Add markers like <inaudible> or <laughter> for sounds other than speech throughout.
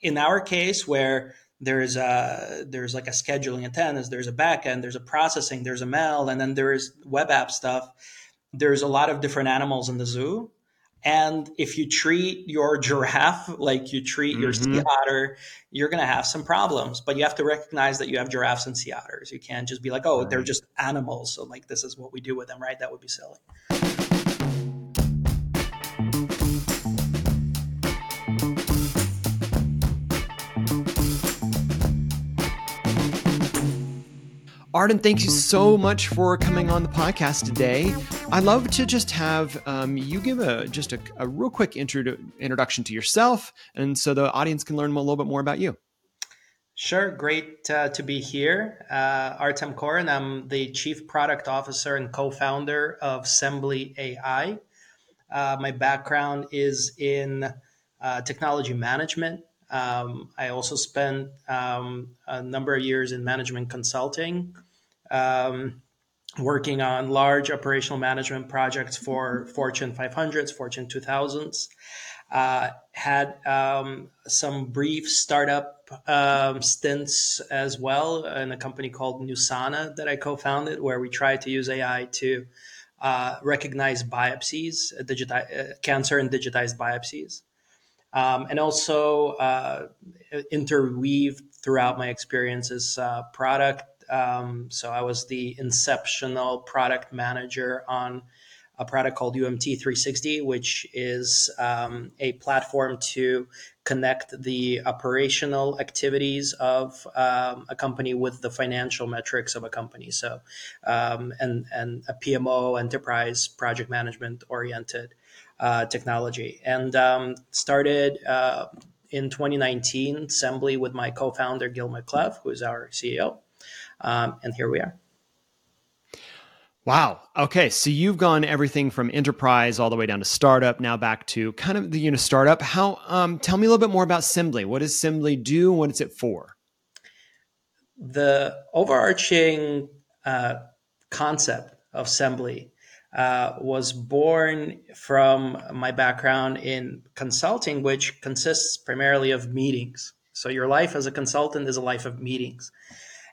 in our case, where there's a there's like a scheduling attendance, there's a backend, there's a processing, there's a mail, and then there's web app stuff. There's a lot of different animals in the zoo. And if you treat your giraffe <laughs> like you treat mm-hmm. your sea otter, you're going to have some problems. But you have to recognize that you have giraffes and sea otters. You can't just be like, oh, right. they're just animals. So, like, this is what we do with them, right? That would be silly. Artem, thank you so much for coming on the podcast today. I'd love to just have um, you give a just a, a real quick intro introduction to yourself, and so the audience can learn a little bit more about you. Sure, great uh, to be here. Uh, Artem Koren, I'm the Chief Product Officer and co-founder of Sembly AI. Uh, my background is in uh, technology management. Um, I also spent um, a number of years in management consulting um, working on large operational management projects for Fortune 500s, Fortune 2000s. Uh, had um, some brief startup um, stints as well in a company called Nusana that I co-founded, where we tried to use AI to uh, recognize biopsies, digiti- uh, cancer and digitized biopsies, um, and also uh, interweave throughout my experiences uh, product um, so I was the inceptional product manager on a product called UMT 360, which is um, a platform to connect the operational activities of um, a company with the financial metrics of a company. So, um, and and a PMO enterprise project management oriented uh, technology, and um, started. Uh, in 2019, Sembly with my co-founder Gil Makleev, who is our CEO, um, and here we are. Wow. Okay. So you've gone everything from enterprise all the way down to startup, now back to kind of the you know startup. How? Um, tell me a little bit more about Sembly. What does Sembly do? What is it for? The overarching uh, concept of Sembly uh, was born from my background in consulting, which consists primarily of meetings. So your life as a consultant is a life of meetings.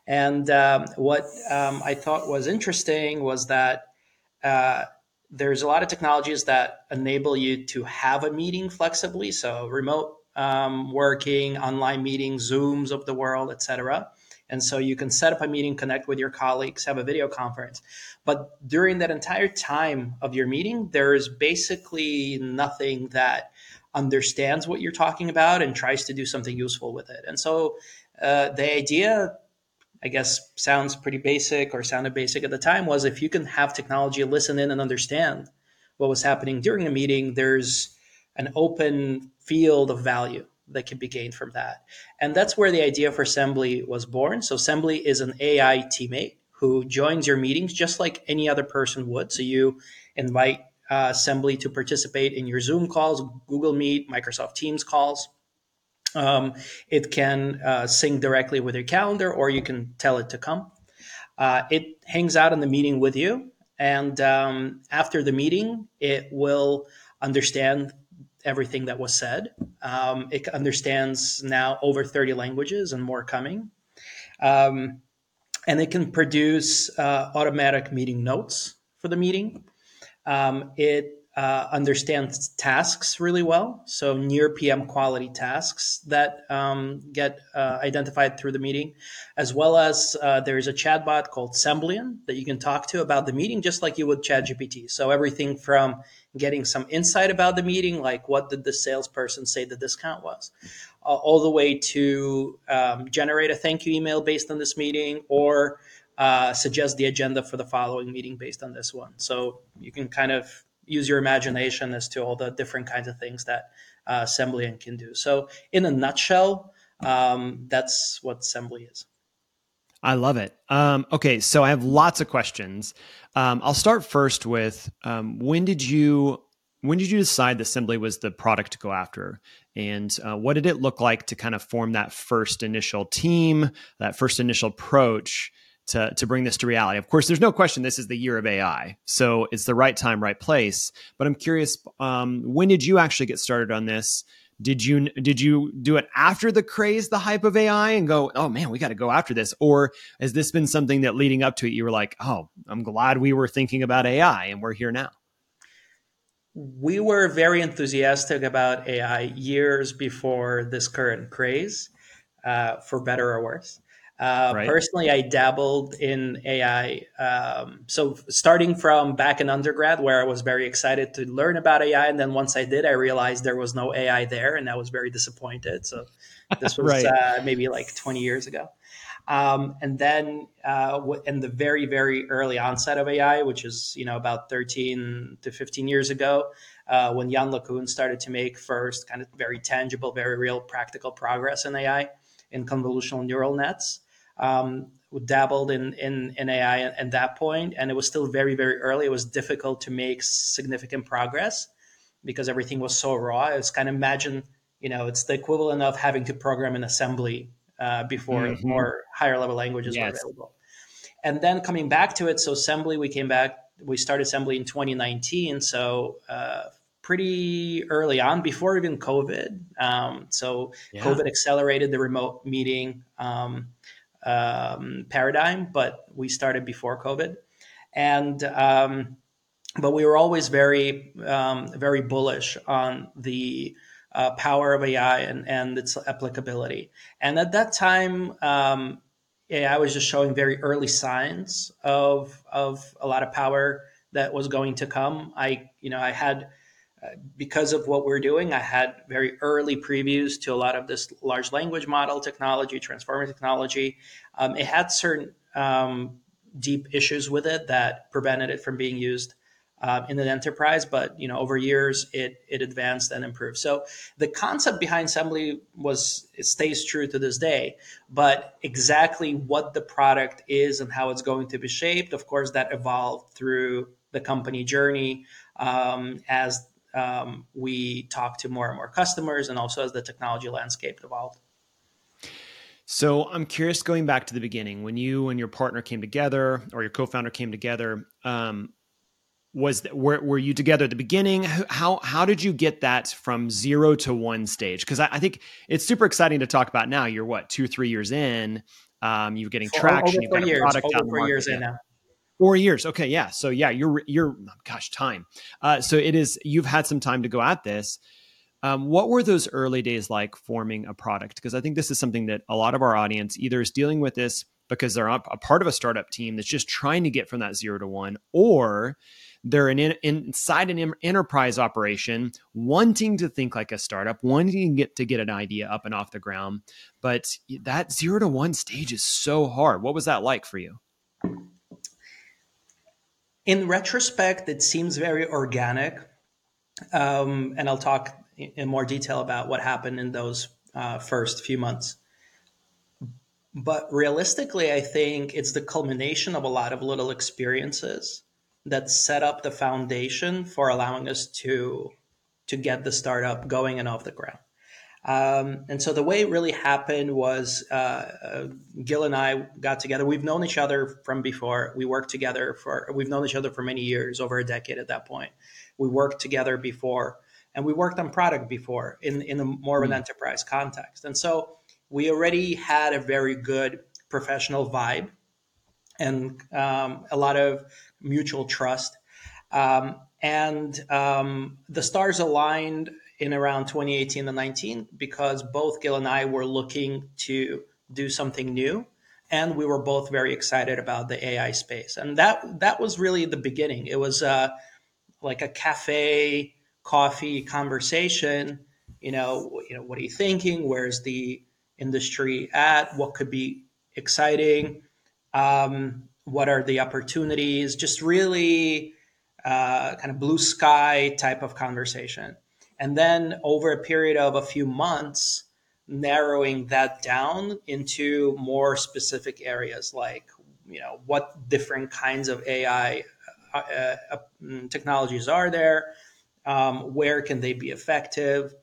And um, what um, I thought was interesting was that uh, there's a lot of technologies that enable you to have a meeting flexibly. So remote um, working, online meetings, Zooms of the world, etc. And so you can set up a meeting, connect with your colleagues, have a video conference. But during that entire time of your meeting, there is basically nothing that understands what you're talking about and tries to do something useful with it. And so uh, the idea I guess sounds pretty basic or sounded basic at the time was if you can have technology listen in and understand what was happening during a meeting, there's an open field of value that can be gained from that. And that's where the idea for Sembly was born. So Sembly is an AI teammate who joins your meetings just like any other person would. So you invite uh, Sembly to participate in your Zoom calls, Google Meet, Microsoft Teams calls. Um, it can uh, sync directly with your calendar, or you can tell it to come. Uh, it hangs out in the meeting with you, and um, after the meeting, it will understand everything that was said. Um, it understands now over 30 languages and more coming. Um, and it can produce uh, automatic meeting notes for the meeting. Um, it uh, understands tasks really well. So near PM quality tasks that um, get uh, identified through the meeting, as well as uh, there's a chatbot called Semblian that you can talk to about the meeting, just like you would ChatGPT. So everything from getting some insight about the meeting, like what did the salesperson say the discount was, uh, all the way to um, generate a thank you email based on this meeting or uh, suggest the agenda for the following meeting based on this one. So you can kind of use your imagination as to all the different kinds of things that uh, Semblian can do. So, in a nutshell, um, that's what Sembly is. I love it. Um, okay, so I have lots of questions. Um, I'll start first with um, when did you when did you decide that Sembly was the product to go after, and uh, what did it look like to kind of form that first initial team, that first initial approach? To to bring this to reality. Of course, there's no question this is the year of AI, so it's the right time, right place. But I'm curious, um, when did you actually get started on this? did you did you do it after the craze, the hype of AI, and go, oh man, we got to go after this, or has this been something that leading up to it, you were like, oh, I'm glad we were thinking about AI, and we're here now. We were very enthusiastic about AI years before this current craze, uh, for better or worse. Uh, right. Personally, I dabbled in AI. Um, so starting from back in undergrad, where I was very excited to learn about AI, and then once I did, I realized there was no AI there, and I was very disappointed. So this <laughs> was right. uh, maybe like 20 years ago. Um, and then uh, in the very very early onset of AI, which is you know about 13 to 15 years ago, uh, when Yann LeCun started to make first kind of very tangible, very real, practical progress in AI in convolutional neural nets um, dabbled in, in, in AI at that point, and it was still very, very early. It was difficult to make significant progress because everything was so raw. It's kind of imagine, you know, it's the equivalent of having to program in assembly uh, before mm-hmm. more higher level languages yes. were available. And then coming back to it, so Sembly, we came back, we started Sembly in 2019. So uh, pretty early on, before even COVID. Um, so yeah. COVID accelerated the remote meeting. Um, um, paradigm, but we started before COVID, and um, but we were always very um, very bullish on the uh, power of AI and, and its applicability. And at that time, um, AI was just showing very early signs of of a lot of power that was going to come. I you know I had because of what we're doing, I had very early previews to a lot of this large language model technology, transformer technology. Um, it had certain um, deep issues with it that prevented it from being used uh, in an enterprise, but you know over years it it advanced and improved. So the concept behind Sembly was it stays true to this day, but exactly what the product is and how it's going to be shaped, of course, that evolved through the company journey um, as um, we talk to more and more customers and also as the technology landscape evolved. So I'm curious, going back to the beginning, when you and your partner came together, or your co-founder came together, um, was that, were, were you together at the beginning? How how did you get that from zero to one stage? Because I, I, think it's super exciting to talk about now. You're what two three years in, um, you're getting traction. You've got a years, product over four years in now. Four years. Okay, yeah. So yeah, you're you're gosh, time. Uh, so it is. You've had some time to go at this. Um, what were those early days like forming a product? Because I think this is something that a lot of our audience either is dealing with this because they're a part of a startup team that's just trying to get from that zero to one, or they're an in, inside an enterprise operation, wanting to think like a startup, wanting to get to get an idea up and off the ground. But that zero to one stage is so hard. What was that like for you? In retrospect, it seems very organic. Um, and I'll talk in more detail about what happened in those uh, first few months. But realistically, I think it's the culmination of a lot of little experiences that set up the foundation for allowing us to to get the startup going and off the ground. Um, and so the way it really happened was uh, uh, Gil and I got together. We've known each other from before. We worked together for, we've known each other for many years, over a decade at that point. We worked together before and we worked on product before in, in a more of an mm. enterprise context. And so we already had a very good professional vibe and um, a lot of mutual trust. Um, and um, the stars aligned in around 2018 and 19 because both Gil and I were looking to do something new and we were both very excited about the AI space. And that that was really the beginning. It was uh, like a cafe coffee conversation. You know, you know, what are you thinking? Where's the industry at? What could be exciting? Um, what are the opportunities? Just really uh, kind of blue sky type of conversation. And then over a period of a few months, narrowing that down into more specific areas like, you know, what different kinds of AI uh, uh, mm, technologies are there? Um, where can they be effective?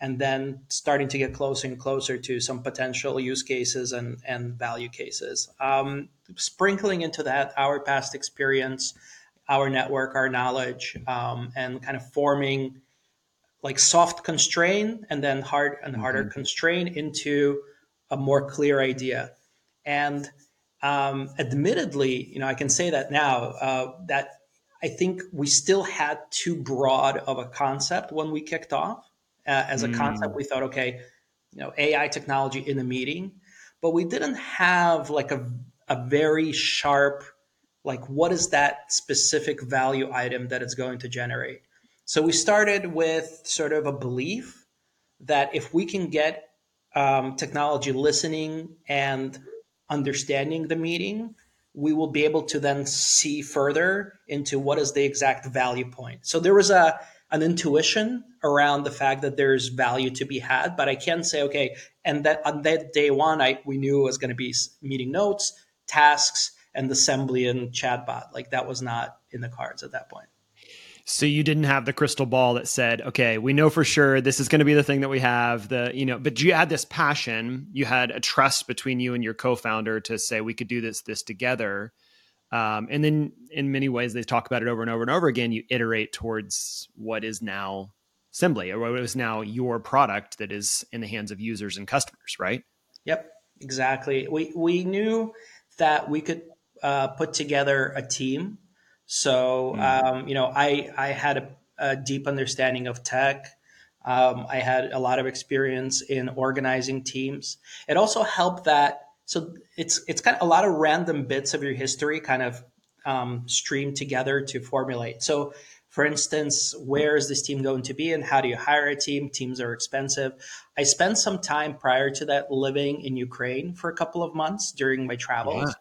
And then starting to get closer and closer to some potential use cases and, and value cases. Um, sprinkling into that our past experience, our network, our knowledge, um, and kind of forming like soft constrain and then hard and harder mm-hmm. constrain into a more clear idea. And um, admittedly, you know, I can say that now uh, that I think we still had too broad of a concept when we kicked off. Uh, as a mm. concept, we thought, okay, you know, AI technology in a meeting, but we didn't have like a a very sharp, like what is that specific value item that it's going to generate. So we started with sort of a belief that if we can get um, technology listening and understanding the meeting, we will be able to then see further into what is the exact value point. So there was a an intuition around the fact that there's value to be had, but I can say, okay, and that on that day one, I we knew it was going to be meeting notes, tasks, and assembly and chatbot. Like that was not in the cards at that point. So you didn't have the crystal ball that said, okay, we know for sure this is going to be the thing that we have. The you know, but you had this passion, you had a trust between you and your co-founder to say we could do this this together. Um, and then in many ways, they talk about it over and over and over again. You iterate towards what is now Sembly or what is now your product that is in the hands of users and customers, right? Yep, exactly. We we knew that we could uh, put together a team so, mm. um, you know, I, I had a, a deep understanding of tech. Um, I had a lot of experience in organizing teams. It also helped that so it's it's kind of a lot of random bits of your history kind of um, streamed together to formulate. So, for instance, where is this team going to be, and how do you hire a team? Teams are expensive. I spent some time prior to that living in Ukraine for a couple of months during my travels, yeah.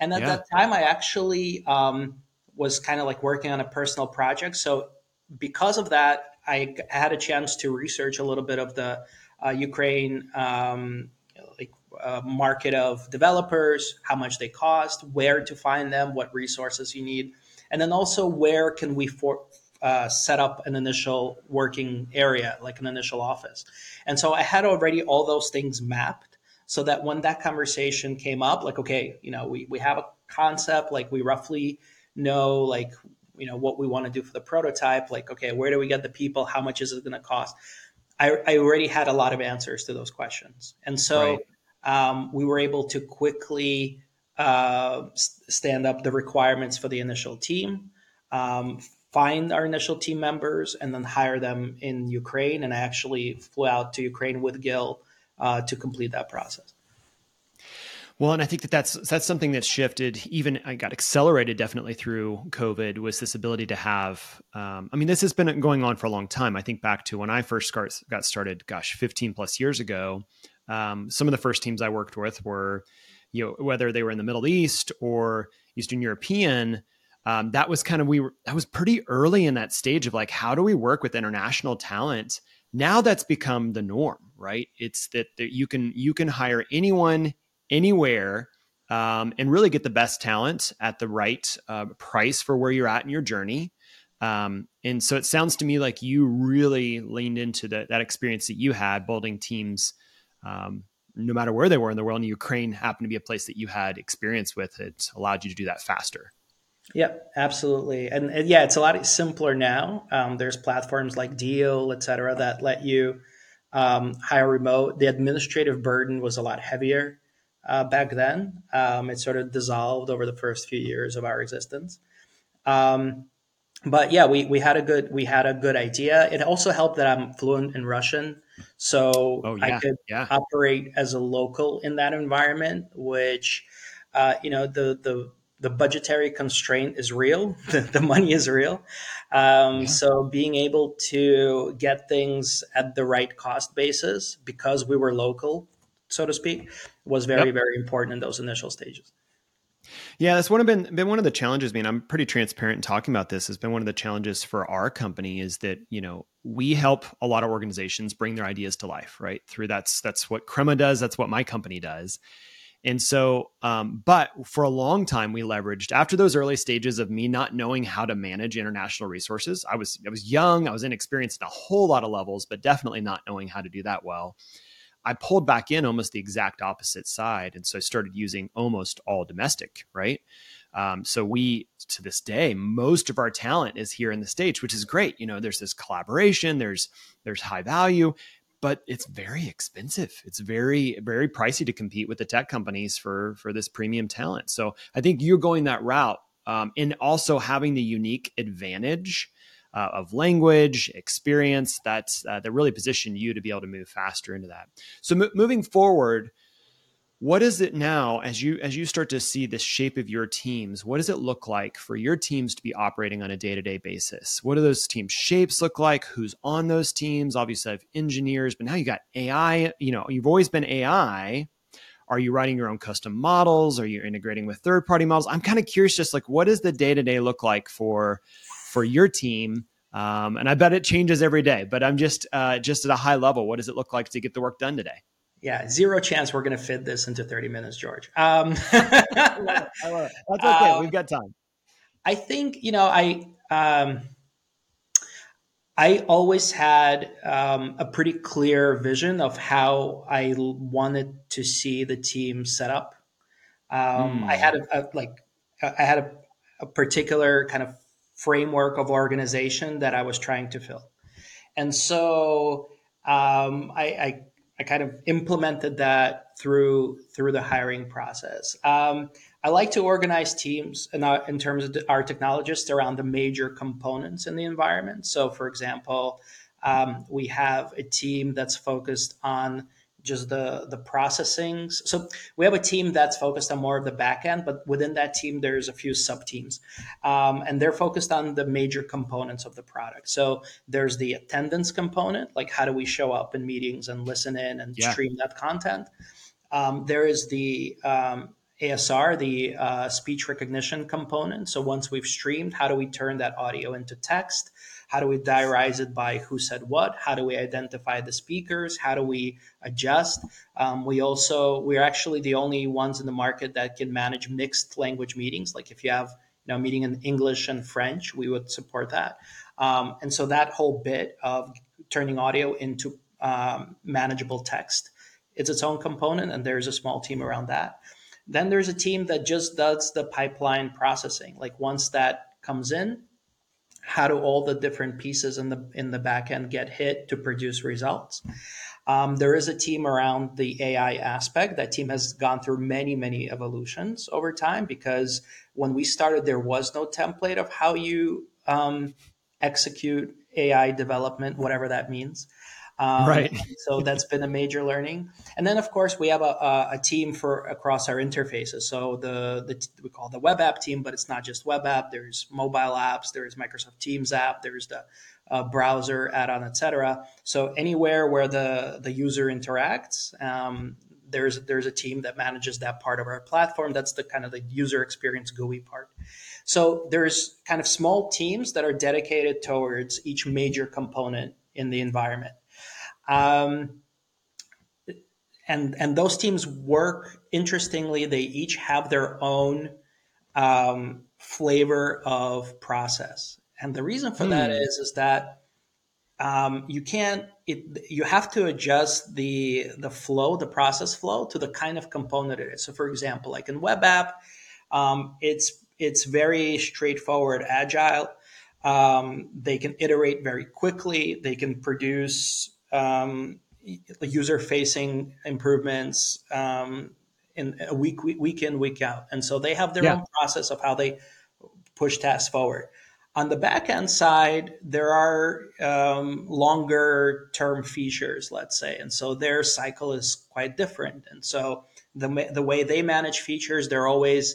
and at yeah. that time, I actually um, was kind of like working on a personal project. So because of that, I had a chance to research a little bit of the uh, Ukraine um, like uh, market of developers, how much they cost, where to find them, what resources you need, and then also where can we for, uh, set up an initial working area, like an initial office. And so I had already all those things mapped so that when that conversation came up, like, okay, you know, we, we have a concept, like we roughly know like you know what we want to do for the prototype like okay where do we get the people? How much is it going to cost? I, I, already had a lot of answers to those questions. And so right. um, we were able to quickly uh, stand up the requirements for the initial team um, find our initial team members and then hire them in ukraine. And i actually flew out to ukraine with gil uh, to complete that process well, and I think that that's that's something that's shifted. Even I got accelerated definitely through COVID. Was this ability to have? Um, I mean, this has been going on for a long time. I think back to when I first got started. Gosh, fifteen plus years ago. Um, some of the first teams I worked with were, you know, whether they were in the Middle East or Eastern European. Um, that was kind of we were that was pretty early in that stage of like how do we work with international talent now that's become the norm right it's that, that you can you can hire anyone anywhere um, and really get the best talent at the right uh, price for where you're at in your journey. Um, and so it sounds to me like you really leaned into the, that experience that you had building teams, um, no matter where they were in the world. And Ukraine happened to be a place that you had experience with. It allowed you to do that faster. Yep, absolutely. And, and yeah, it's a lot simpler now. Um, there's platforms like Deel, et cetera, that let you um, hire remote. The administrative burden was a lot heavier uh, back then. Um, it sort of dissolved over the first few years of our existence. Um, but yeah, we, we had a good we had a good idea. It also helped that I'm fluent in Russian, so oh, yeah, I could yeah. operate as a local in that environment. Which, uh, you know, the the the budgetary constraint is real. <laughs> the, the money is real. Um, yeah. So being able to get things at the right cost basis because we were local so to speak, was very, yep. very important in those initial stages. Yeah, that's one of been been one of the challenges. I mean, I'm pretty transparent in talking about this. Has been one of the challenges for our company is that you know we help a lot of organizations bring their ideas to life, right? Through that's that's what Crema does. That's what my company does. And so, um, but for a long time, we leveraged after those early stages of me not knowing how to manage international resources. I was I was young, I was inexperienced in a whole lot of levels, but definitely not knowing how to do that well. I pulled back in almost the exact opposite side. And so I started using almost all domestic, right? Um, so we, to this day, most of our talent is here in the states, which is great. You know, there's this collaboration, there's there's high value, but it's very expensive. It's very very pricey to compete with the tech companies for for this premium talent. So I think you're going that route, um, and also having the unique advantage. Uh, of language experience that's uh, that really position you to be able to move faster into that. So m- moving forward, what is it now as you as you start to see the shape of your teams what does it look like for your teams to be operating on a day-to-day basis? What do those team shapes look like? Who's on those teams? Obviously I have engineers but now you got ai you know you've always been ai are you writing your own custom models? Are you integrating with third party models? I'm kind of curious just like what does the day-to-day look like for for your team um, and i bet it changes every day but i'm just uh, just at a high level what does it look like to get the work done today yeah, zero chance we're going to fit this into 30 minutes, George. Um, I love it. I love it. That's okay. Um, We've got time. I think, you know, I, um, I always had um, a pretty clear vision of how I wanted to see the team set up. Um, mm. I had a, a, like I had a, a particular kind of framework of organization that I was trying to fill, and so um, I, I I kind of implemented that through through the hiring process. Um, I like to organize teams in, our, in terms of our technologists around the major components in the environment. So, for example, um, we have a team that's focused on just the the processing. So we have a team that's focused on more of the back end, but within that team, there's a few sub teams, um, and they're focused on the major components of the product. So there's the attendance component, like how do we show up in meetings and listen in and yeah. stream that content. Um, there is the um, ASR, the uh, speech recognition component. So once we've streamed, how do we turn that audio into text? How do we diarize it by who said what? How do we identify the speakers? How do we adjust? Um, we also we're actually the only ones in the market that can manage mixed language meetings. Like if you have you know meeting in English and French, we would support that. Um, and so that whole bit of turning audio into um, manageable text, it's its own component, and there's a small team around that. Then there's a team that just does the pipeline processing. Like once that comes in, how do all the different pieces in the in the back end get hit to produce results? Um, there is a team around the ai aspect. That team has gone through many many evolutions over time because when we started there was no template of how you um, execute ai development whatever that means um, right. <laughs> so that's been a major learning. And then, of course, we have a, a, a team for across our interfaces. So the, the we call the web app team, but it's not just web app. There's mobile apps. There's Microsoft Teams app. There's the uh, browser add-on, etc. So anywhere where the the user interacts, um, there's there's a team that manages that part of our platform. That's the kind of the user experience GUI part. So there's kind of small teams that are dedicated towards each major component in the environment. Um, and and those teams work interestingly. They each have their own um, flavor of process, and the reason for that hmm. is is that um, you can't. It, you have to adjust the the flow, the process flow, to the kind of component it is. So, for example, like in web app, um, it's it's very straightforward, agile. Um, they can iterate very quickly. They can produce um, user facing improvements um, in a week, week in, week out. And so they have their yeah. own process of how they push tasks forward. On the backend side, there are um, longer term features, let's say, and so their cycle is quite different. And so the the way they manage features, they're always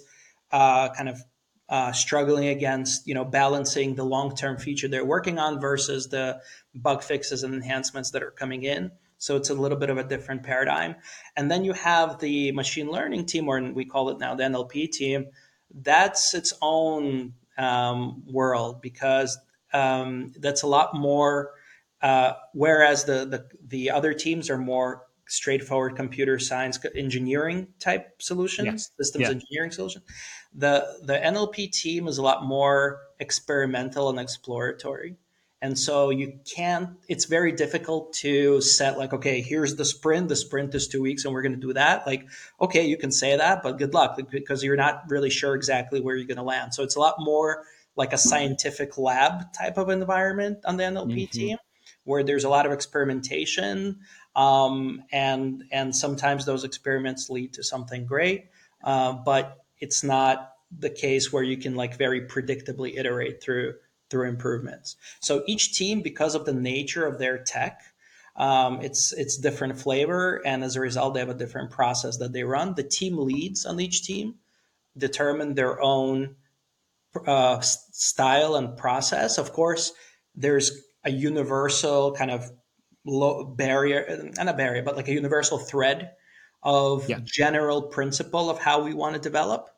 uh, kind of uh, struggling against you know balancing the long term feature they're working on versus the bug fixes and enhancements that are coming in. So it's a little bit of a different paradigm. And then you have the machine learning team, or we call it now the NLP team. That's its own um, world because um, that's a lot more. Uh, whereas the, the the other teams are more straightforward computer science engineering type solutions, yeah. systems yeah. engineering solutions. The the NLP team is a lot more experimental and exploratory And so you can't, it's very difficult to set like, okay, here's the sprint. The sprint is two weeks and we're going to do that. Like, okay, you can say that, but good luck because you're not really sure exactly where you're going to land. So it's a lot more like a scientific lab type of environment on the NLP mm-hmm. team where there's a lot of experimentation. Um, and, and sometimes those experiments lead to something great. Uh, but it's not the case where you can like very predictably iterate through through improvements. So each team, because of the nature of their tech, um, it's it's different flavor, and as a result, they have a different process that they run. The team leads on each team determine their own uh, style and process. Of course, there's a universal kind of low barrier, not a barrier, but like a universal thread of yeah. general principle of how we want to develop.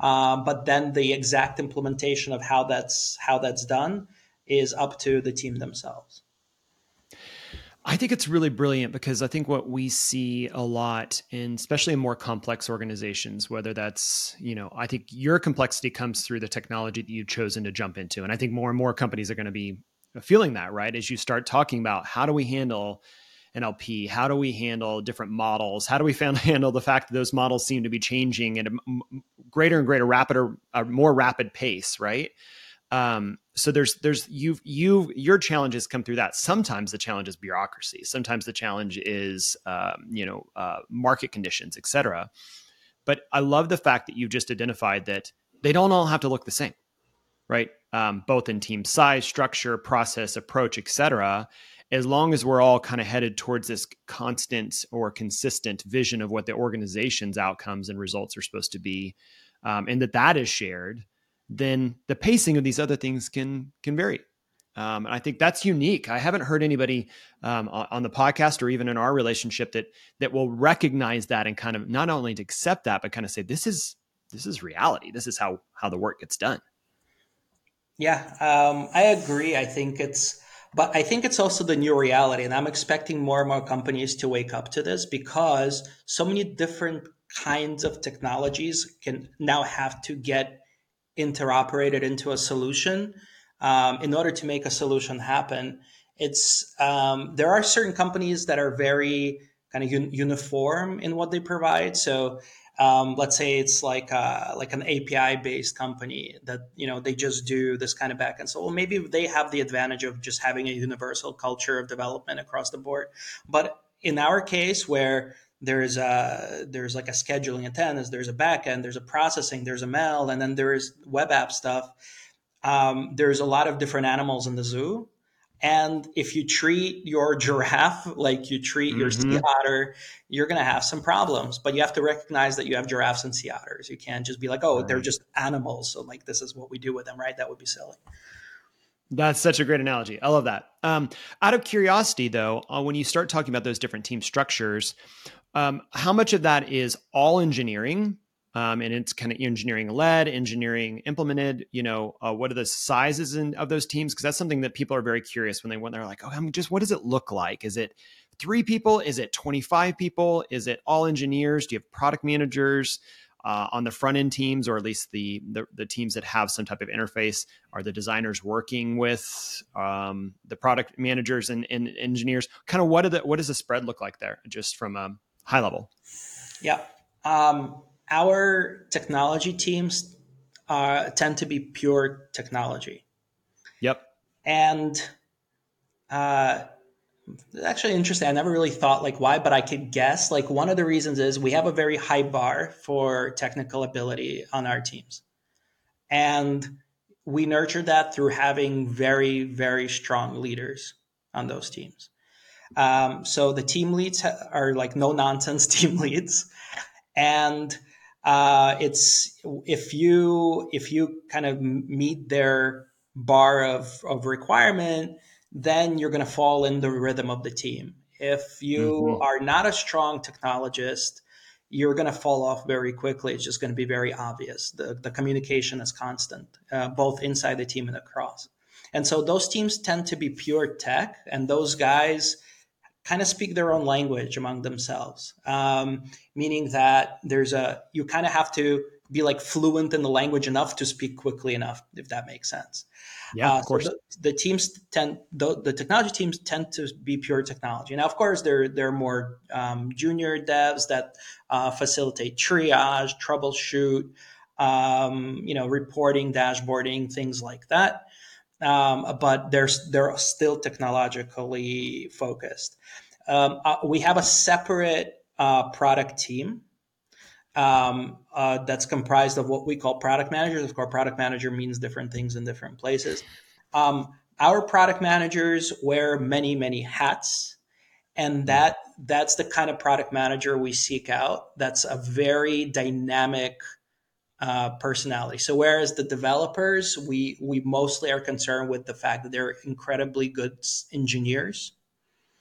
Um, but then the exact implementation of how that's how that's done is up to the team themselves. I think it's really brilliant because I think what we see a lot in especially in more complex organizations, whether that's, you know, I think your complexity comes through the technology that you've chosen to jump into. And I think more and more companies are going to be feeling that, right? As you start talking about how do we handle NLP? How do we handle different models? How do we <laughs> handle the fact that those models seem to be changing at a greater and greater, rapid a more rapid pace, right? Um, so there's there's you you your challenges come through that. Sometimes the challenge is bureaucracy. Sometimes the challenge is um, you know uh, market conditions, etc. But I love the fact that you've just identified that they don't all have to look the same, right? Um, both in team size, structure, process, approach, et cetera as long as we're all kind of headed towards this constant or consistent vision of what the organization's outcomes and results are supposed to be, um, and that that is shared, then the pacing of these other things can can vary. Um, and I think that's unique. I haven't heard anybody um, on the podcast or even in our relationship that that will recognize that and kind of not only to accept that, but kind of say this is this is reality. This is how how the work gets done. Yeah, um, I agree. I think it's but I think it's also the new reality. And I'm expecting more and more companies to wake up to this because so many different kinds of technologies can now have to get interoperated into a solution um, in order to make a solution happen. It's um, there are certain companies that are very kind of un- uniform in what they provide. So um, let's say it's like a, like an API based company that you know they just do this kind of backend. So well, maybe they have the advantage of just having a universal culture of development across the board. But in our case, where there's a there's like a scheduling attendance, there's a backend, there's a processing, there's a mail, and then there's web app stuff. Um, there's a lot of different animals in the zoo and if you treat your giraffe like you treat your mm-hmm. sea otter, you're going to have some problems. But you have to recognize that you have giraffes and sea otters. You can't just be like, oh, right. they're just animals. So, like, this is what we do with them, right? That would be silly. That's such a great analogy. I love that. Um, out of curiosity, though, uh, when you start talking about those different team structures, um, how much of that is all engineering um, and it's kind of engineering led, engineering implemented. You know, uh, what are the sizes in, of those teams? Because that's something that people are very curious when they when they're like, oh, I'm just what does it look like? Is it three people? Is it twenty five people? Is it all engineers? Do you have product managers? Uh, on the front end teams, or at least the, the, the teams that have some type of interface, are the designers working with um, the product managers and, and engineers? Kind of what the what does the spread look like there, just from a high level? Yeah, um, our technology teams uh, tend to be pure technology. Yep. And uh, actually interesting. I never really thought like why, but I could guess. Like one of the reasons is we have a very high bar for technical ability on our teams, and we nurture that through having very very strong leaders on those teams. Um, so the team leads are like no nonsense <laughs> team leads, and uh, it's if you if you kind of meet their bar of, of requirement, then you're going to fall in the rhythm of the team. If you mm-hmm. are not a strong technologist, you're going to fall off very quickly. It's just going to be very obvious. The, the communication is constant, uh, both inside the team and across. And so those teams tend to be pure tech, and those guys kind of speak their own language among themselves, um, meaning that there's a you kind of have to be like fluent in the language enough to speak quickly enough, if that makes sense. Yeah, uh, of course. So the, the, teams tend the, the, technology teams tend to be pure technology. Now, of course, there there are more um, junior devs that uh, facilitate triage, troubleshoot, um, you know, reporting, dashboarding, things like that. Um, but they're they're still technologically focused. Um, uh, we have a separate uh, product team um, uh, that's comprised of what we call product managers. Of course, product manager means different things in different places. Um, our product managers wear many, many hats, and that that's the kind of product manager we seek out. That's a very dynamic uh, personality. So whereas the developers, we we mostly are concerned with the fact that they're incredibly good engineers,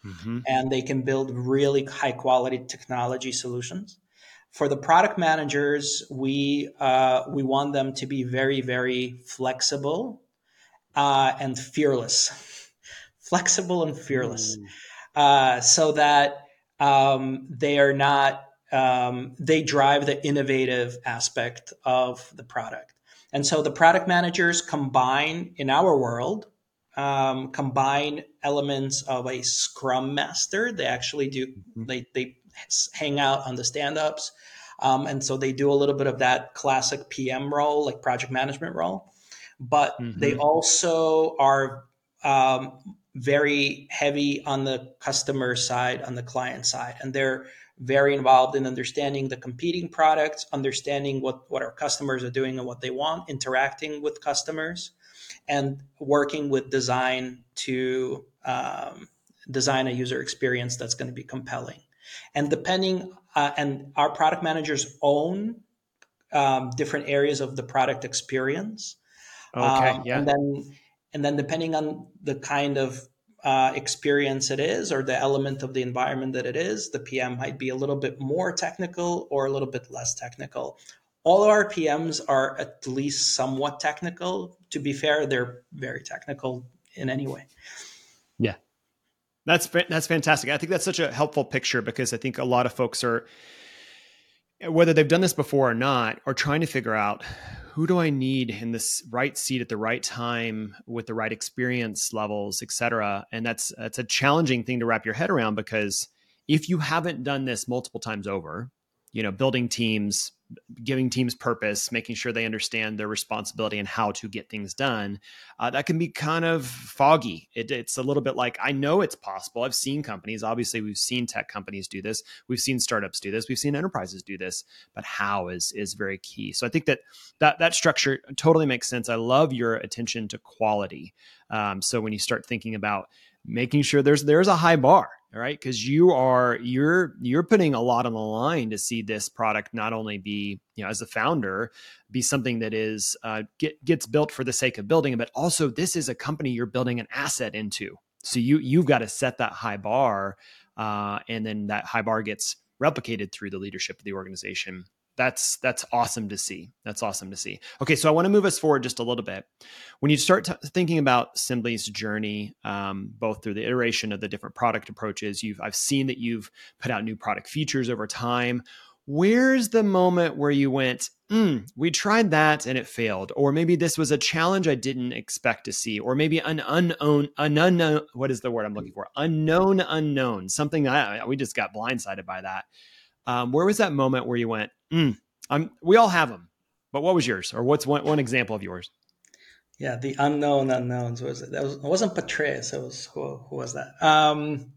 mm-hmm. and they can build really high quality technology solutions for the product managers, we uh, we want them to be very very flexible uh, and fearless, <laughs> flexible and fearless, mm. uh, so that um, they are not um, they drive the innovative aspect of the product. And so the product managers combine in our world um, combine elements of a scrum master. They actually do mm-hmm. they they hang out on the stand-ups. Um, and so they do a little bit of that classic PM role, like project management role. But mm-hmm. they also are um, very heavy on the customer side, on the client side, and they're very involved in understanding the competing products, understanding what, what our customers are doing and what they want, interacting with customers, and working with design to um, design a user experience that's going to be compelling. And depending, uh, and our product managers own um, different areas of the product experience. Okay. Um, yeah. And then, and then depending on the kind of uh, experience it is or the element of the environment that it is, the PM might be a little bit more technical or a little bit less technical. All our PMs are at least somewhat technical. To be fair, they're very technical in any way. Yeah, that's that's fantastic. I think that's such a helpful picture because I think a lot of folks are whether they've done this before or not are trying to figure out who do I need in this right seat at the right time with the right experience levels, et cetera. And that's that's a challenging thing to wrap your head around because if you haven't done this multiple times over, you know, building teams, giving teams purpose, making sure they understand their responsibility and how to get things done, uh, that can be kind of foggy. It, it's a little bit like I know it's possible. I've seen companies, obviously, we've seen tech companies do this, we've seen startups do this, we've seen enterprises do this, but how is is very key. So I think that that that structure totally makes sense. I love your attention to quality. Um, so when you start thinking about making sure there's there's a high bar all right? Because you are you're you're putting a lot on the line to see this product not only be you know as a founder be something that is uh, get, gets built for the sake of building but also this is a company you're building an asset into. So you you've got to set that high bar uh, and then that high bar gets replicated through the leadership of the organization that's that's awesome to see. That's awesome to see. Okay, so I want to move us forward just a little bit. When you start t- thinking about Sembly's journey, um, both through the iteration of the different product approaches, you've I've seen that you've put out new product features over time. Where's the moment where you went, mm, we tried that and it failed, or maybe this was a challenge I didn't expect to see, or maybe an unknown, an unknown. What is the word I'm looking for? Unknown, unknown. Something I we just got blindsided by that. Um, where was that moment where you went, mm, I'm, we all have them, but what was yours? Or what's one, one example of yours? Yeah, the unknown unknowns was it? That was, it wasn't Petraeus. It was who, who was that? Um,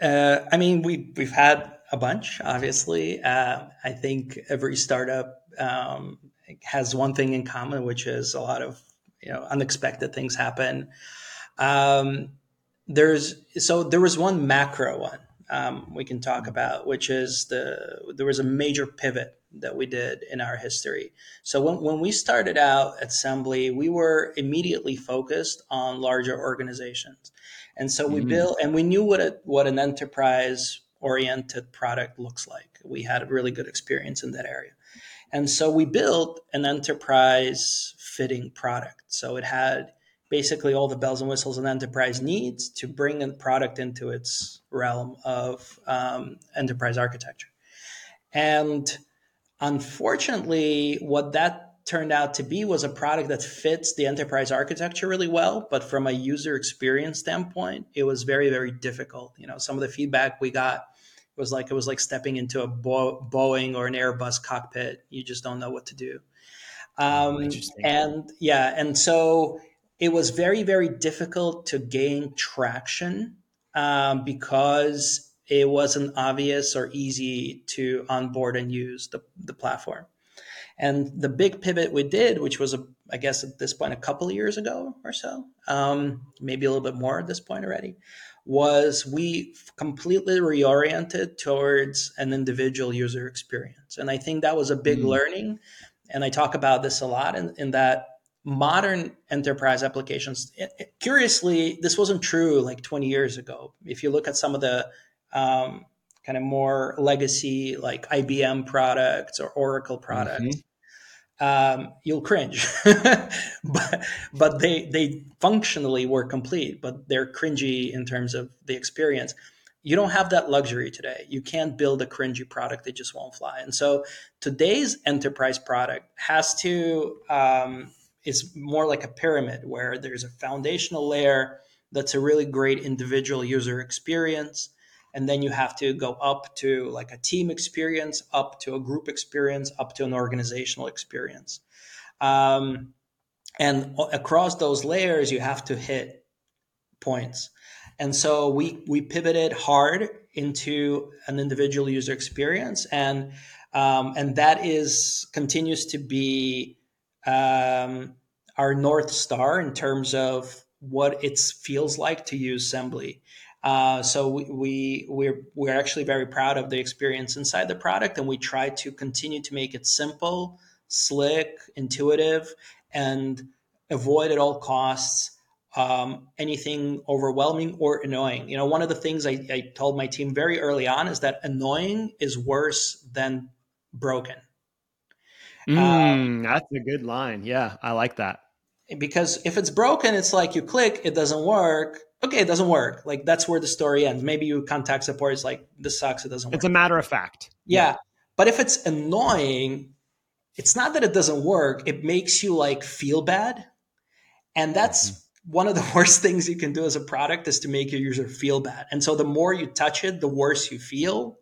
uh, I mean, we we've had a bunch. Obviously, uh, I think every startup um, has one thing in common, which is a lot of you know unexpected things happen. Um, there's so there was one macro one um, we can talk about, which is the there was a major pivot that we did in our history. So when, when we started out at Sembly, we were immediately focused on larger organizations, and so we mm-hmm. built and we knew what a, what an enterprise oriented product looks like. We had a really good experience in that area. And so we built an enterprise fitting product. So it had basically all the bells and whistles an enterprise needs to bring a product into its realm of um, enterprise architecture. And unfortunately, what that turned out to be was a product that fits the enterprise architecture really well, but from a user experience standpoint, it was very, very difficult. You know, some of the feedback we got was like it was like stepping into a Bo- Boeing or an Airbus cockpit. You just don't know what to do. Um, and yeah, and so it was very, very difficult to gain traction um, because it wasn't obvious or easy to onboard and use the, the platform. And the big pivot we did, which was, a, I guess at this point, a couple of years ago or so, um, maybe a little bit more at this point already, was we completely reoriented towards an individual user experience. And I think that was a big mm. learning. And I talk about this a lot in, in that modern enterprise applications, curiously, this wasn't true like 20 years ago. If you look at some of the um, kind of more legacy, like IBM products or Oracle products, mm-hmm um, you'll cringe. <laughs> but but they they functionally were complete, but they're cringy in terms of the experience. You don't have that luxury today. You can't build a cringy product that just won't fly. And so today's enterprise product has to um, is more like a pyramid where there's a foundational layer that's a really great individual user experience. And then you have to go up to like a team experience up to a group experience up to an organizational experience. Um, and across those layers you have to hit points. And so we we pivoted hard into an individual user experience. And um, and that is continues to be um, our north star in terms of what it feels like to use Sembly. uh, so we, we we're we're actually very proud of the experience inside the product, and we try to continue to make it simple, slick, intuitive, and avoid at all costs um, anything overwhelming or annoying. You know, one of the things I, I told my team very early on is that annoying is worse than broken. Mm, um, that's a good line. Yeah, I like that. Because if it's broken, it's like you click, it doesn't work okay, it doesn't work. Like that's where the story ends. Maybe you contact support It's like this sucks, it doesn't work. It's a matter of fact. Yeah. yeah. But if it's annoying, it's not that it doesn't work, it makes you like feel bad. And that's mm-hmm. one of the <laughs> worst things you can do as a product is to make your user feel bad. And so the more you touch it, the worse you feel.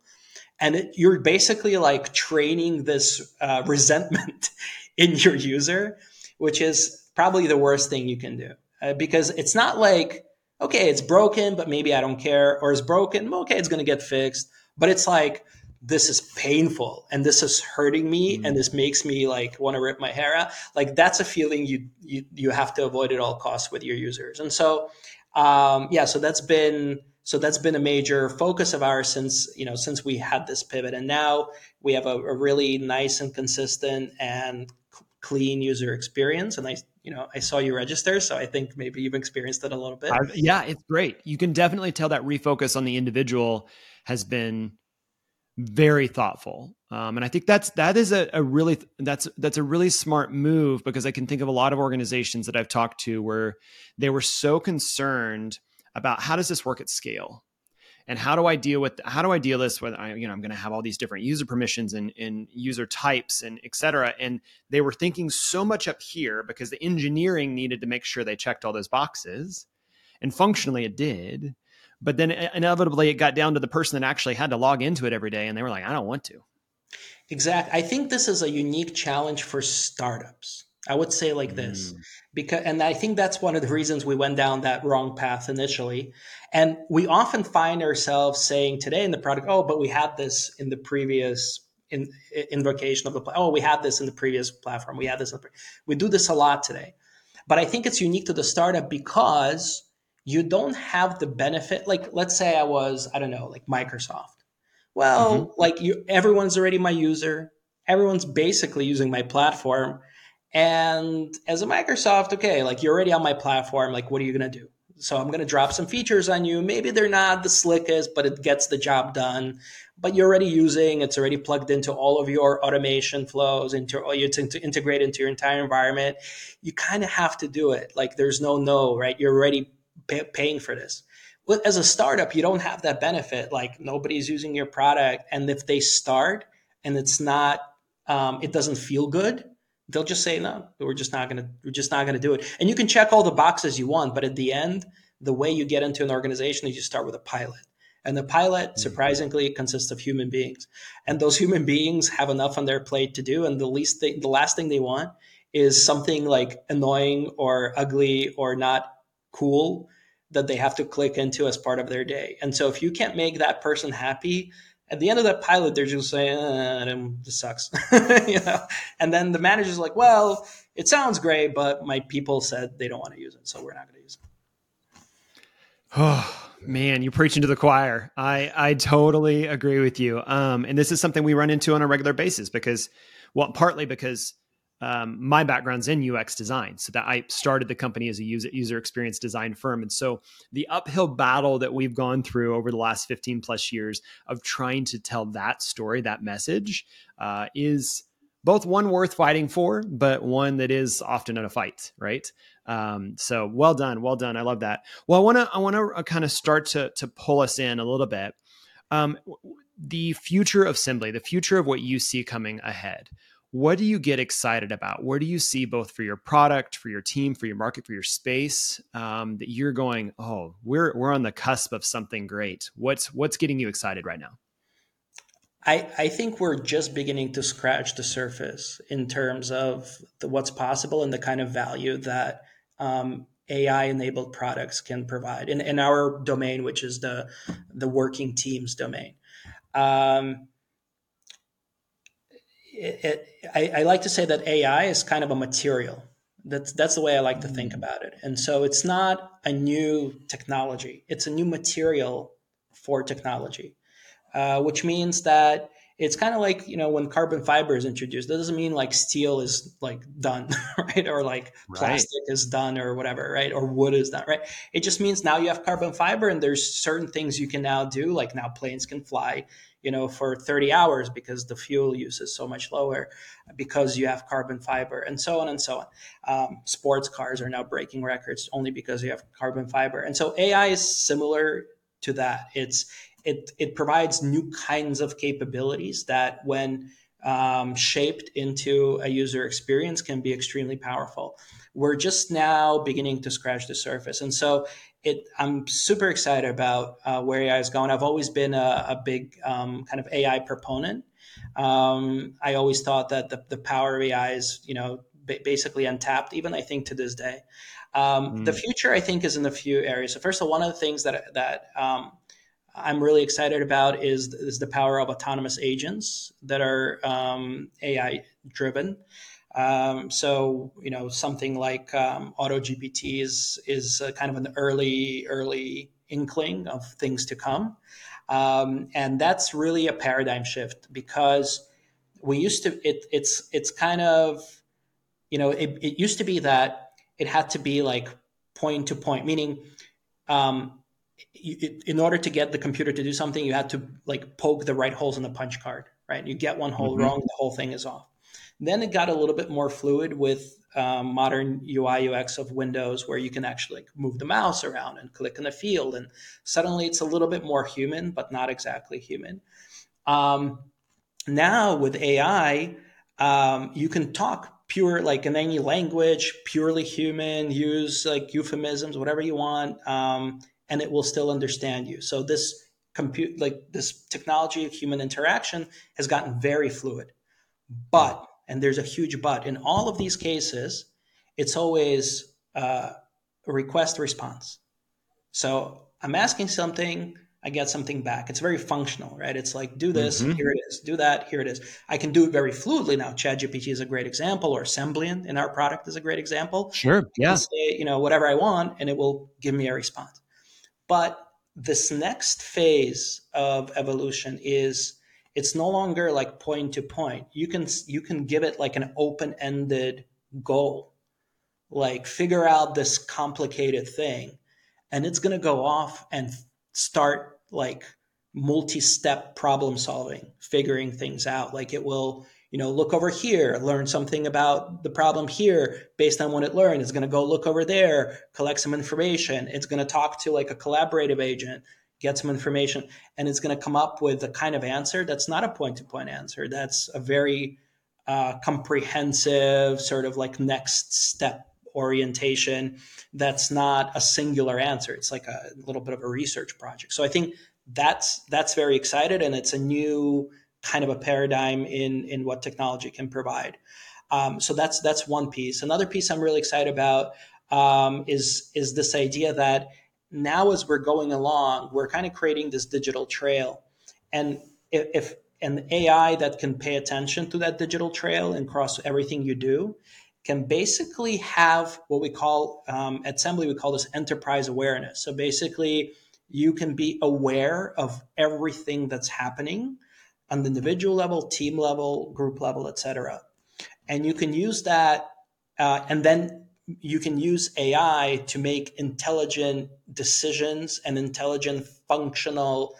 And it, you're basically like training this uh, <laughs> resentment in your user, which is probably the worst thing you can do. Uh, because it's not like okay, it's broken, but maybe I don't care, or it's broken, okay, it's going to get fixed. But it's like, this is painful and this is hurting me mm-hmm. and this makes me like want to rip my hair out. Like that's a feeling you, you, you have to avoid at all costs with your users. And so, um, yeah, so that's been, so that's been a major focus of ours since, you know, since we had this pivot. And now we have a, a really nice and consistent and clean user experience. And I, you know, I saw you register, so I think maybe you've experienced it a little bit. yeah, it's great. You can definitely tell that refocus on the individual has been very thoughtful, um, and I think that's that is a, a really that's that's a really smart move because I can think of a lot of organizations that I've talked to where they were so concerned about how does this work at scale and how do I deal with how do I deal this with I, you know I'm going to have all these different user permissions and, and user types and et cetera. And they were thinking so much up here because the engineering needed to make sure they checked all those boxes, and functionally it did. But then inevitably it got down to the person that actually had to log into it every day, and they were like, I don't want to. Exactly. I think this is a unique challenge for startups. I would say like this. Mm. because and i think that's one of the reasons we went down that wrong path initially. And we often find ourselves saying today in the product oh but we had this in the previous in, invocation of the oh we had this in the previous platform we had this the, we do this a lot today. But i think it's unique to the startup because you don't have the benefit like let's say i was i don't know like microsoft. Well mm-hmm. like you everyone's already my user. Everyone's basically using my platform and as a Microsoft, okay, like you're already on my platform. Like, what are you going to do? so I'm going to drop some features on you. Maybe they're not the slickest, but it gets the job done. But you're already using, it's already plugged into all of your automation flows, into you to integrate into your entire environment. You kind of have to do it. Like there's no no, right? You're already pay, paying for this. Well, as a startup, you don't have that benefit. Like nobody's using your product, and if they start and it's not, um, it doesn't feel good, they'll just say no we're just not going to we're just not going to do it. And you can check all the boxes you want but at the end the way you get into an organization is you start with a pilot. And the pilot mm-hmm. surprisingly consists of human beings. And those human beings have enough on their plate to do and the least thing, the last thing they want is something like annoying or ugly or not cool that they have to click into as part of their day. And so if you can't make that person happy at the end of that pilot, they're just saying, uh, "This sucks," <laughs> you know. And then the manager's like, "Well, it sounds great, but my people said they don't want to use it, so we're not going to use it." Oh <sighs> man, you're preaching to the choir. I I totally agree with you. Um, and this is something we run into on a regular basis because, well, partly because um, my background's in UX design, so that I started the company as a user user experience design firm, and so the uphill battle that we've gone through over the last fifteen plus years of trying to tell that story, that message, uh, is both one worth fighting for, but one that is often in a fight, right? Um, so well done, well done. I love that. Well, I want to I want to uh, kind of start to to pull us in a little bit. Um, the future of Sembly, the future of what you see coming ahead what do you get excited about? Where do you see both for your product, for your team, for your market, for your space um, that you're going? Oh, we're we're on the cusp of something great. What's what's getting you excited right now? I, I think we're just beginning to scratch the surface in terms of the, what's possible and the kind of value that um, AI enabled products can provide in, in our domain, which is the the working teams domain. Um, it, it, I, I, like to say that AI is kind of a material. That's that's the way I like to think mm. about it. And so it's not a new technology; it's a new material for technology, uh, which means that it's kind of like you know when carbon fiber is introduced. That doesn't mean like steel is like done, <laughs> right? Or like right. plastic is done, or whatever, right? Or wood is done, right? It just means now you have carbon fiber, and there's certain things you can now do. Like now planes can fly you know, for 30 hours because the fuel use is so much lower because you have carbon fiber and so on and so on. Um, sports cars are now breaking records only because you have carbon fiber. And so AI is similar to that. It's it it provides new kinds of capabilities that when um, shaped into a user experience can be extremely powerful. We're just now beginning to scratch the surface. And so it, I'm super excited about uh, where AI is going. I've always been a, a big um, kind of AI proponent. Um, I always thought that the, the power of AI is, you know, b- basically untapped, even I think to this day. Um, mm. The future, I think, is in a few areas. So first of all, one of the things that, that um, I'm really excited about is, is the power of autonomous agents that are um, AI driven. Um, so you know something like um, AutoGPT is is kind of an early early inkling of things to come, um, and that's really a paradigm shift because we used to it, it's it's kind of you know it, it used to be that it had to be like point to point, meaning um, it, in order to get the computer to do something, you had to like poke the right holes in the punch card, right? You get one hole mm-hmm. wrong, the whole thing is off. Then it got a little bit more fluid with um, modern UI UX of Windows, where you can actually move the mouse around and click in the field, and suddenly it's a little bit more human, but not exactly human. Um, now with AI, um, you can talk pure like in any language, purely human, use like euphemisms, whatever you want, um, and it will still understand you. So this compute like this technology of human interaction has gotten very fluid, but and there's a huge but. In all of these cases, it's always uh, a request response. So I'm asking something, I get something back. It's very functional, right? It's like, do this, mm-hmm. here it is, do that, here it is. I can do it very fluidly now. ChatGPT is a great example, or Semblian in our product is a great example. Sure. Yeah. Say, you know, whatever I want, and it will give me a response. But this next phase of evolution is it's no longer like point to point. You can you can give it like an open-ended goal. Like figure out this complicated thing and it's going to go off and start like multi-step problem solving figuring things out. Like it will you know look over here learn something about the problem here based on what it learned. It's going to go look over there collect some information. It's going to talk to like a collaborative agent get some information and it's going to come up with a kind of answer that's not a point-to-point answer. That's a very uh, comprehensive sort of like next step orientation that's not a singular answer. It's like a little bit of a research project. So i think that's that's very excited and it's a new kind of a paradigm in in what technology can provide. Um, so that's that's one piece. Another piece i'm really excited about um, is is this idea that now as we're going along we're kind of creating this digital trail. And if, if an ai that can pay attention to that digital trail and cross everything you do can basically have what we call um, at Sembly we call this enterprise awareness. So basically you can be aware of everything that's happening on the individual level, team level, group level, etc. And you can use that, uh, and then you can use AI to make intelligent decisions and intelligent functional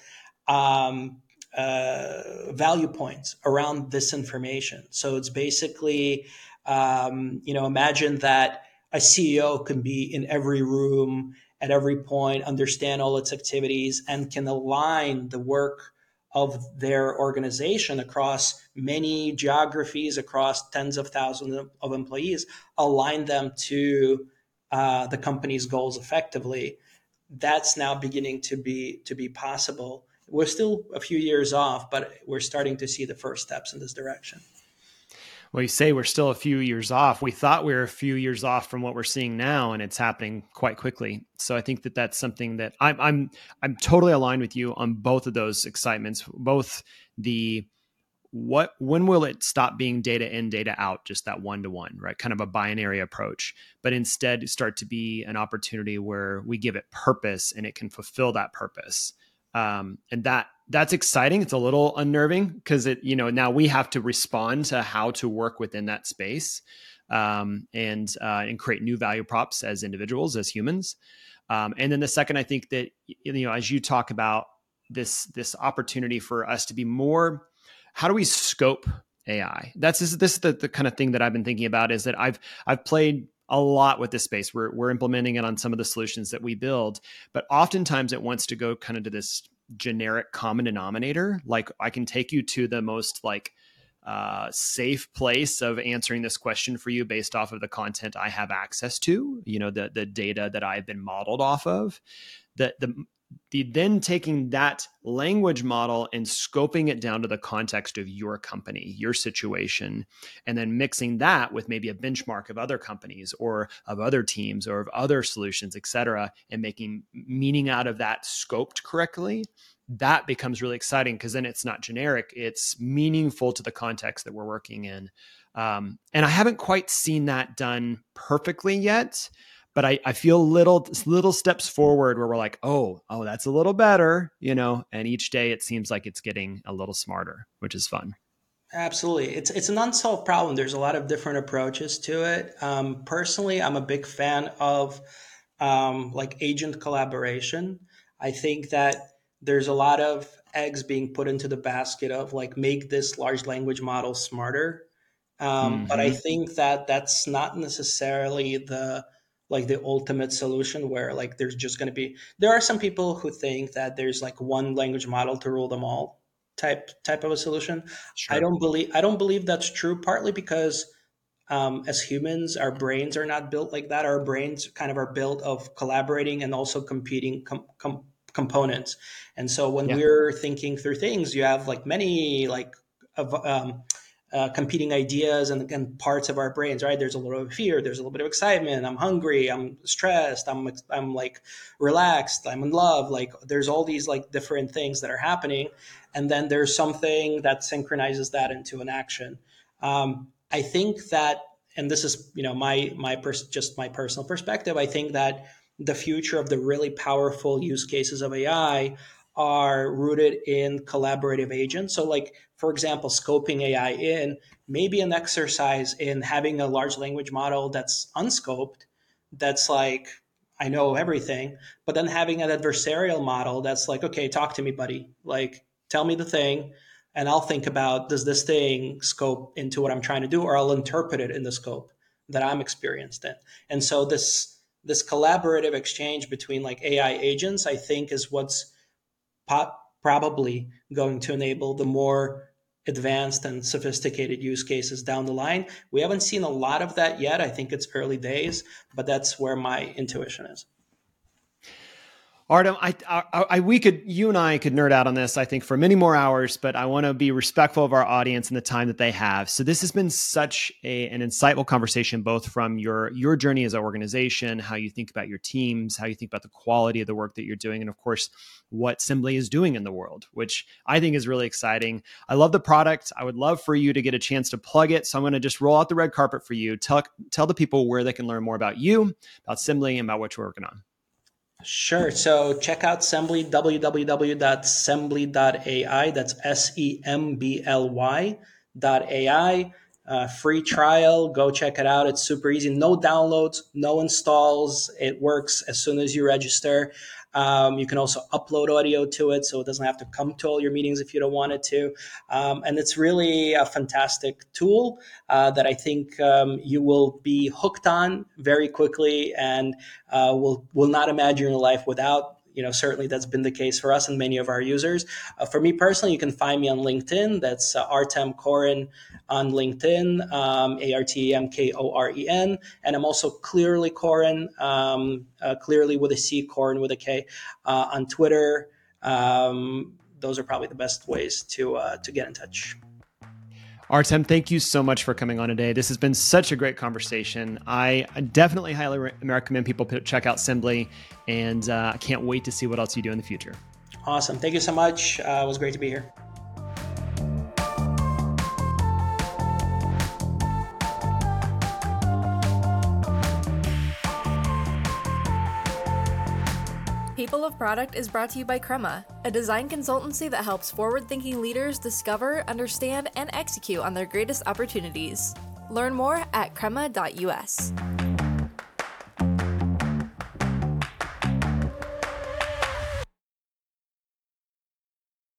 um, uh, value points around this information. So it's basically, um, you know, imagine that a CEO can be in every room at every point, understand all its activities, and can align the work of their organization across many geographies, across tens of thousands of, employees, align them to uh, the company's goals effectively. That's now beginning to be to be possible. We're still a few years off, but we're starting to see the first steps in this direction well, you say we're still a few years off. We thought we were a few years off from what we're seeing now, and it's happening quite quickly. So I think that that's something that I'm I'm I'm totally aligned with you on both of those excitements. Both the what when will it stop being data in data out just that one to one right kind of a binary approach but instead start to be an opportunity where we give it purpose and it can fulfill that purpose um, and that that's exciting. It's a little unnerving because it, you know, now we have to respond to how to work within that space um, and uh, and create new value props as individuals, as humans. Um, and then the second, I think that you know, as you talk about this this opportunity for us to be more, how do we scope AI? That's this, this is the, the kind of thing that I've been thinking about. Is that I've I've played a lot with this space. We're we're implementing it on some of the solutions that we build, but oftentimes it wants to go kind of to this generic common denominator. Like I can take you to the most like uh, safe place of answering this question for you based off of the content I have access to. You know, the the data that I've been modeled off of. The the the then taking that language model and scoping it down to the context of your company, your situation, and then mixing that with maybe a benchmark of other companies or of other teams or of other solutions, et cetera, and making meaning out of that scoped correctly, that becomes really exciting because then it's not generic, it's meaningful to the context that we're working in. Um, and I haven't quite seen that done perfectly yet but I, I feel little little steps forward where we're like, oh, oh, that's a little better, you know. And each day it seems like it's getting a little smarter, which is fun. Absolutely, it's it's an unsolved problem. There's a lot of different approaches to it. Um, personally, I'm a big fan of um, like agent collaboration. I think that there's a lot of eggs being put into the basket of like make this large language model smarter. Um, mm-hmm. But I mm-hmm. think that that's not necessarily the like the ultimate solution where like there's just going to be there are some people who think that there's like one language model to rule them all type type of a solution sure. i don't believe i don't believe that's true partly because um, as humans our brains are not built like that our brains kind of are built of collaborating and also competing com- com- components and so when yeah. we're thinking through things you have like many like of um, uh, competing ideas and, and, parts of our brains, right? There's a little bit of fear, there's a little bit of excitement. I'm hungry, I'm stressed, I'm I'm like relaxed, I'm in love. Like there's all these like different things that are happening, and then there's something that synchronizes that into an action. Um, I think that, and this is you know my my pers- just my personal perspective. I think that the future of the really powerful use cases of AI are rooted in collaborative agents. So, like for example, scoping AI in, maybe an exercise in having a large language model that's unscoped, that's like I know everything, but then having an adversarial model that's like, okay, talk to me, buddy. Like, tell me the thing, and I'll think about does this thing scope into what I'm trying to do, or I'll interpret it in the scope that I'm experienced in. And so this this collaborative exchange between like AI agents, I think, is what's probably going to enable the more advanced and sophisticated use cases down the line. We haven't seen a lot of that yet. I think it's early days, but that's where my intuition is. Artem, I, I, I, we could, you and I could nerd out on this, I think, for many more hours, but I want to be respectful of our audience and the time that they have. So this has been such a, an insightful conversation, both from your your journey as an organization, how you think about your teams, how you think about the quality of the work that you're doing, and of course, what Sembly is doing in the world, which I think is really exciting. I love the product. I would love for you to get a chance to plug it. So I'm going to just roll out the red carpet for you. Tell tell the people where they can learn more about you, about Sembly, and about what you're working on. Sure. So check out Sembly, www.sembly.ai. That's S E M B L Y dot AI. Uh, free trial. Go check it out. It's super easy. No downloads, no installs. It works as soon as you register. Um, you can also upload audio to it, so it doesn't have to come to all your meetings if you don't want it to. Um, and it's really a fantastic tool uh, that I think um, you will be hooked on very quickly and uh, will will not imagine your life without you know certainly that's been the case for us and many of our users. Uh, for me personally you can find me on linkedin. That's uh, artem koren on linkedin um, a-r-t-e-m-k-o-r-e-n and i'm also clearly koren um, uh, clearly with a c koren with a k uh, on twitter. Um, those are probably the best ways to uh, to get in touch Artem, thank you so much for coming on today. This has been such a great conversation. I definitely highly recommend people check out Sembly, and uh, I can't wait to see what else you do in the future. Awesome. Thank you so much. Uh, it was great to be here. Product is brought to you by Crema, a design consultancy that helps forward thinking leaders discover, understand, and execute on their greatest opportunities. Learn more at crema.us.